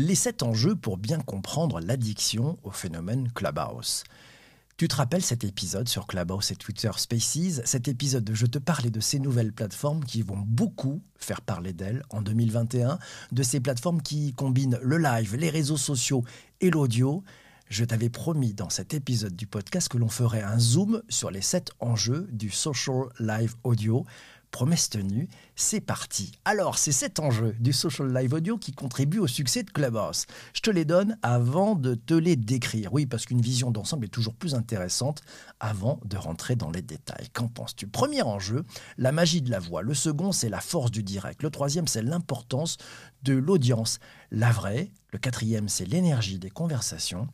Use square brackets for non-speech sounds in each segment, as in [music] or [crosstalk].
Les sept enjeux pour bien comprendre l'addiction au phénomène Clubhouse. Tu te rappelles cet épisode sur Clubhouse et Twitter Spaces, cet épisode où je te parlais de ces nouvelles plateformes qui vont beaucoup faire parler d'elles en 2021, de ces plateformes qui combinent le live, les réseaux sociaux et l'audio. Je t'avais promis dans cet épisode du podcast que l'on ferait un zoom sur les sept enjeux du social live audio Promesse tenue, c'est parti. Alors, c'est cet enjeu du social live audio qui contribue au succès de Clubhouse. Je te les donne avant de te les décrire. Oui, parce qu'une vision d'ensemble est toujours plus intéressante avant de rentrer dans les détails. Qu'en penses-tu? Premier enjeu, la magie de la voix. Le second, c'est la force du direct. Le troisième, c'est l'importance de l'audience. La vraie. Le quatrième, c'est l'énergie des conversations.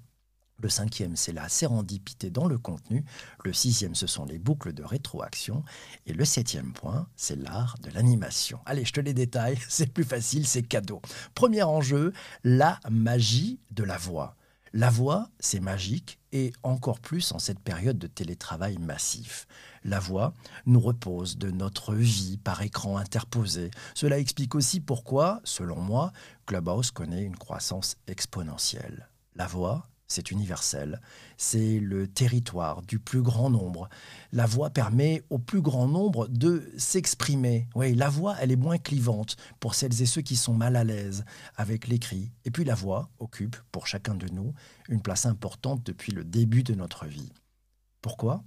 Le cinquième, c'est la sérendipité dans le contenu. Le sixième, ce sont les boucles de rétroaction. Et le septième point, c'est l'art de l'animation. Allez, je te les détaille, [laughs] c'est plus facile, c'est cadeau. Premier enjeu, la magie de la voix. La voix, c'est magique, et encore plus en cette période de télétravail massif. La voix nous repose de notre vie par écran interposé. Cela explique aussi pourquoi, selon moi, Clubhouse connaît une croissance exponentielle. La voix, c'est universel, c'est le territoire du plus grand nombre. La voix permet au plus grand nombre de s'exprimer. Oui, la voix, elle est moins clivante pour celles et ceux qui sont mal à l'aise avec l'écrit. Et puis la voix occupe, pour chacun de nous, une place importante depuis le début de notre vie. Pourquoi?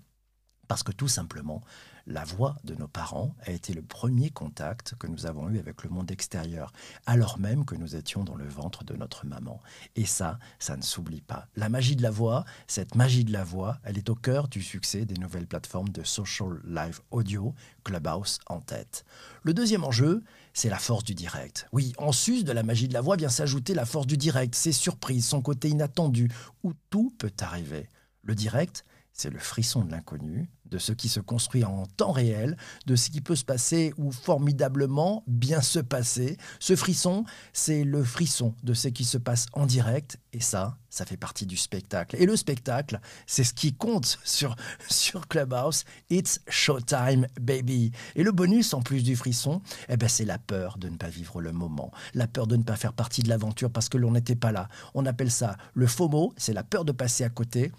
Parce que tout simplement, la voix de nos parents a été le premier contact que nous avons eu avec le monde extérieur, alors même que nous étions dans le ventre de notre maman. Et ça, ça ne s'oublie pas. La magie de la voix, cette magie de la voix, elle est au cœur du succès des nouvelles plateformes de social live audio, Clubhouse en tête. Le deuxième enjeu, c'est la force du direct. Oui, en sus de la magie de la voix vient s'ajouter la force du direct, ses surprises, son côté inattendu, où tout peut arriver. Le direct, c'est le frisson de l'inconnu, de ce qui se construit en temps réel, de ce qui peut se passer ou formidablement bien se passer. Ce frisson, c'est le frisson de ce qui se passe en direct, et ça, ça fait partie du spectacle. Et le spectacle, c'est ce qui compte sur, [laughs] sur Clubhouse. It's showtime, baby. Et le bonus, en plus du frisson, eh ben, c'est la peur de ne pas vivre le moment, la peur de ne pas faire partie de l'aventure parce que l'on n'était pas là. On appelle ça le FOMO, c'est la peur de passer à côté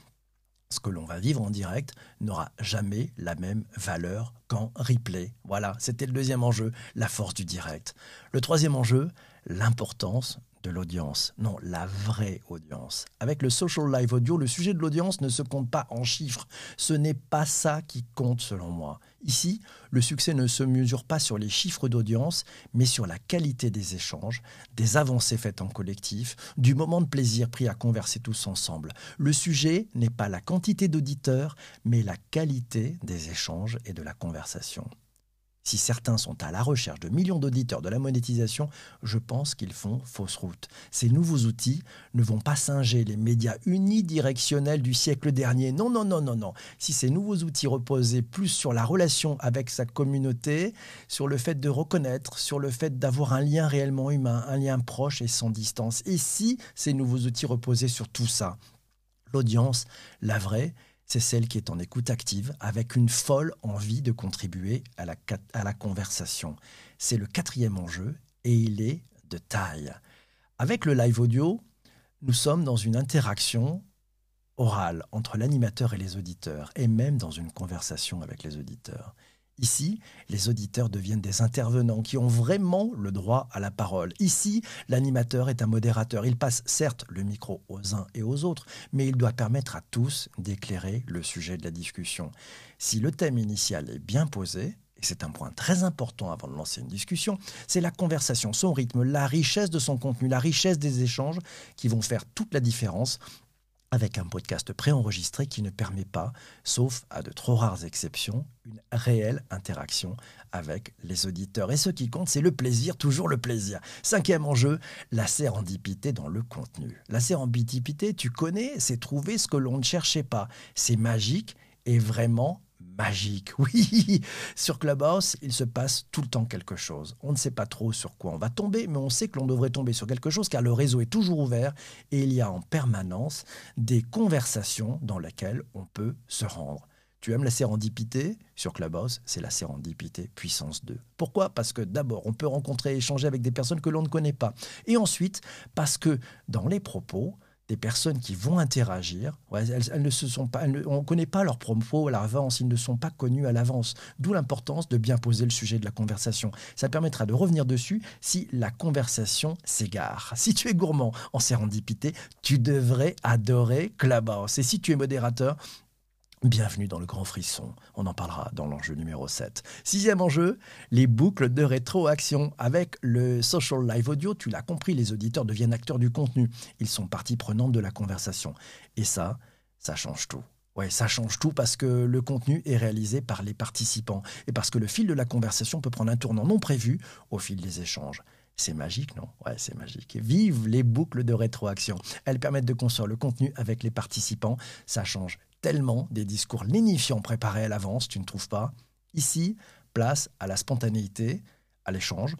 ce que l'on va vivre en direct n'aura jamais la même valeur qu'en replay. Voilà, c'était le deuxième enjeu, la force du direct. Le troisième enjeu, l'importance de l'audience. Non, la vraie audience. Avec le social live audio, le sujet de l'audience ne se compte pas en chiffres. Ce n'est pas ça qui compte selon moi. Ici, le succès ne se mesure pas sur les chiffres d'audience, mais sur la qualité des échanges, des avancées faites en collectif, du moment de plaisir pris à converser tous ensemble. Le sujet n'est pas la quantité d'auditeurs, mais la qualité des échanges et de la conversation. Si certains sont à la recherche de millions d'auditeurs de la monétisation, je pense qu'ils font fausse route. Ces nouveaux outils ne vont pas singer les médias unidirectionnels du siècle dernier. Non, non, non, non, non. Si ces nouveaux outils reposaient plus sur la relation avec sa communauté, sur le fait de reconnaître, sur le fait d'avoir un lien réellement humain, un lien proche et sans distance, et si ces nouveaux outils reposaient sur tout ça, l'audience, la vraie, c'est celle qui est en écoute active, avec une folle envie de contribuer à la, conversation. C'est le quatrième enjeu, et il est de taille. Avec le live audio, nous sommes dans une interaction orale entre l'animateur et les auditeurs, et même dans une conversation avec les auditeurs. Ici, les auditeurs deviennent des intervenants qui ont vraiment le droit à la parole. Ici, l'animateur est un modérateur. Il passe certes le micro aux uns et aux autres, mais il doit permettre à tous d'éclairer le sujet de la discussion. Si le thème initial est bien posé, et c'est un point très important avant de lancer une discussion, c'est la conversation, son rythme, la richesse de son contenu, la richesse des échanges qui vont faire toute la différence avec un podcast préenregistré qui ne permet pas, sauf à de trop rares exceptions, une réelle interaction avec les auditeurs. Et ce qui compte, c'est le plaisir, toujours le plaisir. Cinquième enjeu, la sérendipité dans le contenu. La sérendipité, tu connais, c'est trouver ce que l'on ne cherchait pas. C'est magique et vraiment magique. [laughs] Oui, sur Clubhouse, il se passe tout le temps quelque chose. On ne sait pas trop sur quoi on va tomber, mais on sait que l'on devrait tomber sur quelque chose car le réseau est toujours ouvert et il y a en permanence des conversations dans lesquelles on peut se rendre. Tu aimes la sérendipité? Sur Clubhouse, c'est la sérendipité puissance 2. Pourquoi? Parce que d'abord, on peut rencontrer et échanger avec des personnes que l'on ne connaît pas. Et ensuite, parce que dans les propos, des personnes qui vont interagir, elles, ne se sont pas, on ne connaît pas leurs propos à l'avance, ils ne sont pas connus à l'avance. D'où l'importance de bien poser le sujet de la conversation. Ça permettra de revenir dessus si la conversation s'égare. Si tu es gourmand en sérendipité, tu devrais adorer Clubhouse. Et si tu es modérateur, Bienvenue dans le grand frisson, on en parlera dans l'enjeu numéro 7. Sixième enjeu, les boucles de rétroaction. Avec le social live audio, tu l'as compris, les auditeurs deviennent acteurs du contenu. Ils sont partie prenante de la conversation. Et ça, ça change tout. Ouais, ça change tout parce que le contenu est réalisé par les participants et parce que le fil de la conversation peut prendre un tournant non prévu au fil des échanges. C'est magique, non? Ouais, c'est magique. Vive les boucles de rétroaction. Elles permettent de construire le contenu avec les participants. Ça change tellement des discours lénifiants préparés à l'avance, tu ne trouves pas Ici, place à la spontanéité, à l'échange,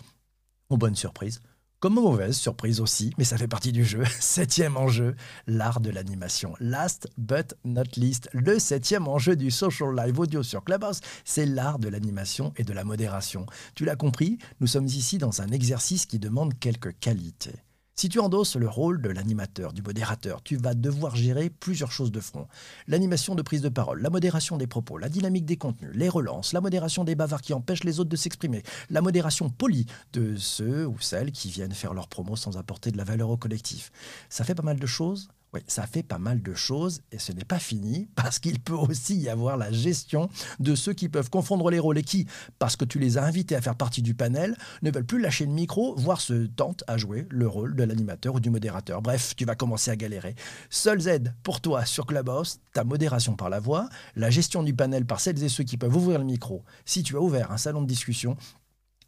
aux bonnes surprises, comme aux mauvaises surprises aussi, mais ça fait partie du jeu. [laughs] Septième enjeu, l'art de l'animation. Last but not least, le septième enjeu du social live audio sur Clubhouse, c'est l'art de l'animation et de la modération. Tu l'as compris, nous sommes ici dans un exercice qui demande quelques qualités. Si tu endosses le rôle de l'animateur, du modérateur, tu vas devoir gérer plusieurs choses de front. L'animation de prise de parole, la modération des propos, la dynamique des contenus, les relances, la modération des bavards qui empêchent les autres de s'exprimer, la modération polie de ceux ou celles qui viennent faire leur promo sans apporter de la valeur au collectif. Ça fait pas mal de choses oui, ça fait pas mal de choses et ce n'est pas fini [laughs] parce qu'il peut aussi y avoir la gestion de ceux qui peuvent confondre les rôles et qui, parce que tu les as invités à faire partie du panel, ne veulent plus lâcher le micro, voire se tentent à jouer le rôle de l'animateur ou du modérateur. Bref, tu vas commencer à galérer. Seule aide pour toi sur Clubhouse, ta modération par la voix, la gestion du panel par celles et ceux qui peuvent ouvrir le micro. Si tu as ouvert un salon de discussion,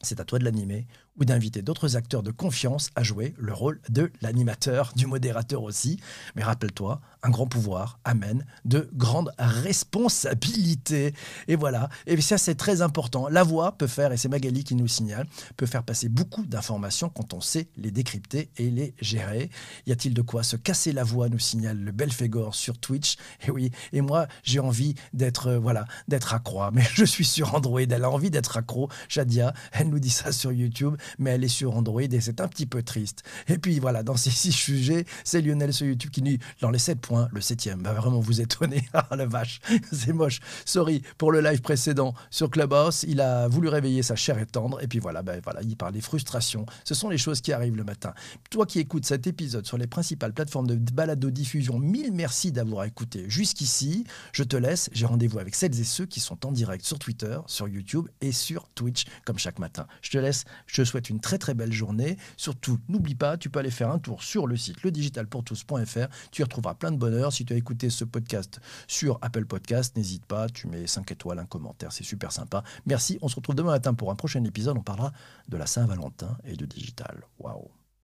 c'est à toi de l'animer ou d'inviter d'autres acteurs de confiance à jouer le rôle de l'animateur, du modérateur aussi. Mais rappelle-toi, un grand pouvoir amène de grandes responsabilités. Et voilà, et ça c'est très important. La voix peut faire, et c'est Magali qui nous signale, peut faire passer beaucoup d'informations quand on sait les décrypter et les gérer. Y a-t-il de quoi se casser la voix, nous signale le Belphégor sur Twitch. Et oui, et moi j'ai envie d'être euh, voilà, d'être accro, mais [laughs] je suis sur Android, elle a envie d'être accro. Jadia, elle nous dit ça sur YouTube mais elle est sur Android et c'est un petit peu triste. Et puis voilà, dans ces [laughs] six sujets, c'est Lionel sur YouTube qui dit dans les sept points, le septième va vraiment vous étonner. [laughs] Ah la vache, [laughs] c'est moche. Sorry pour le live précédent sur Clubhouse, il a voulu réveiller sa chair et tendre et puis voilà, ben voilà, il parle des frustrations. Ce sont les choses qui arrivent le matin. Toi qui écoutes cet épisode sur les principales plateformes de balado-diffusion, mille merci d'avoir écouté jusqu'ici. Je te laisse, j'ai rendez-vous avec celles et ceux qui sont en direct sur Twitter, sur YouTube et sur Twitch comme chaque matin. Je te laisse, je souhaite une très très belle journée. Surtout, n'oublie pas, tu peux aller faire un tour sur le site ledigitalpourtous.fr. Tu y retrouveras plein de bonheur. Si tu as écouté ce podcast sur Apple Podcast, n'hésite pas, tu mets 5 étoiles, un commentaire, c'est super sympa. Merci, on se retrouve demain matin pour un prochain épisode. On parlera de la Saint-Valentin et de digital. Waouh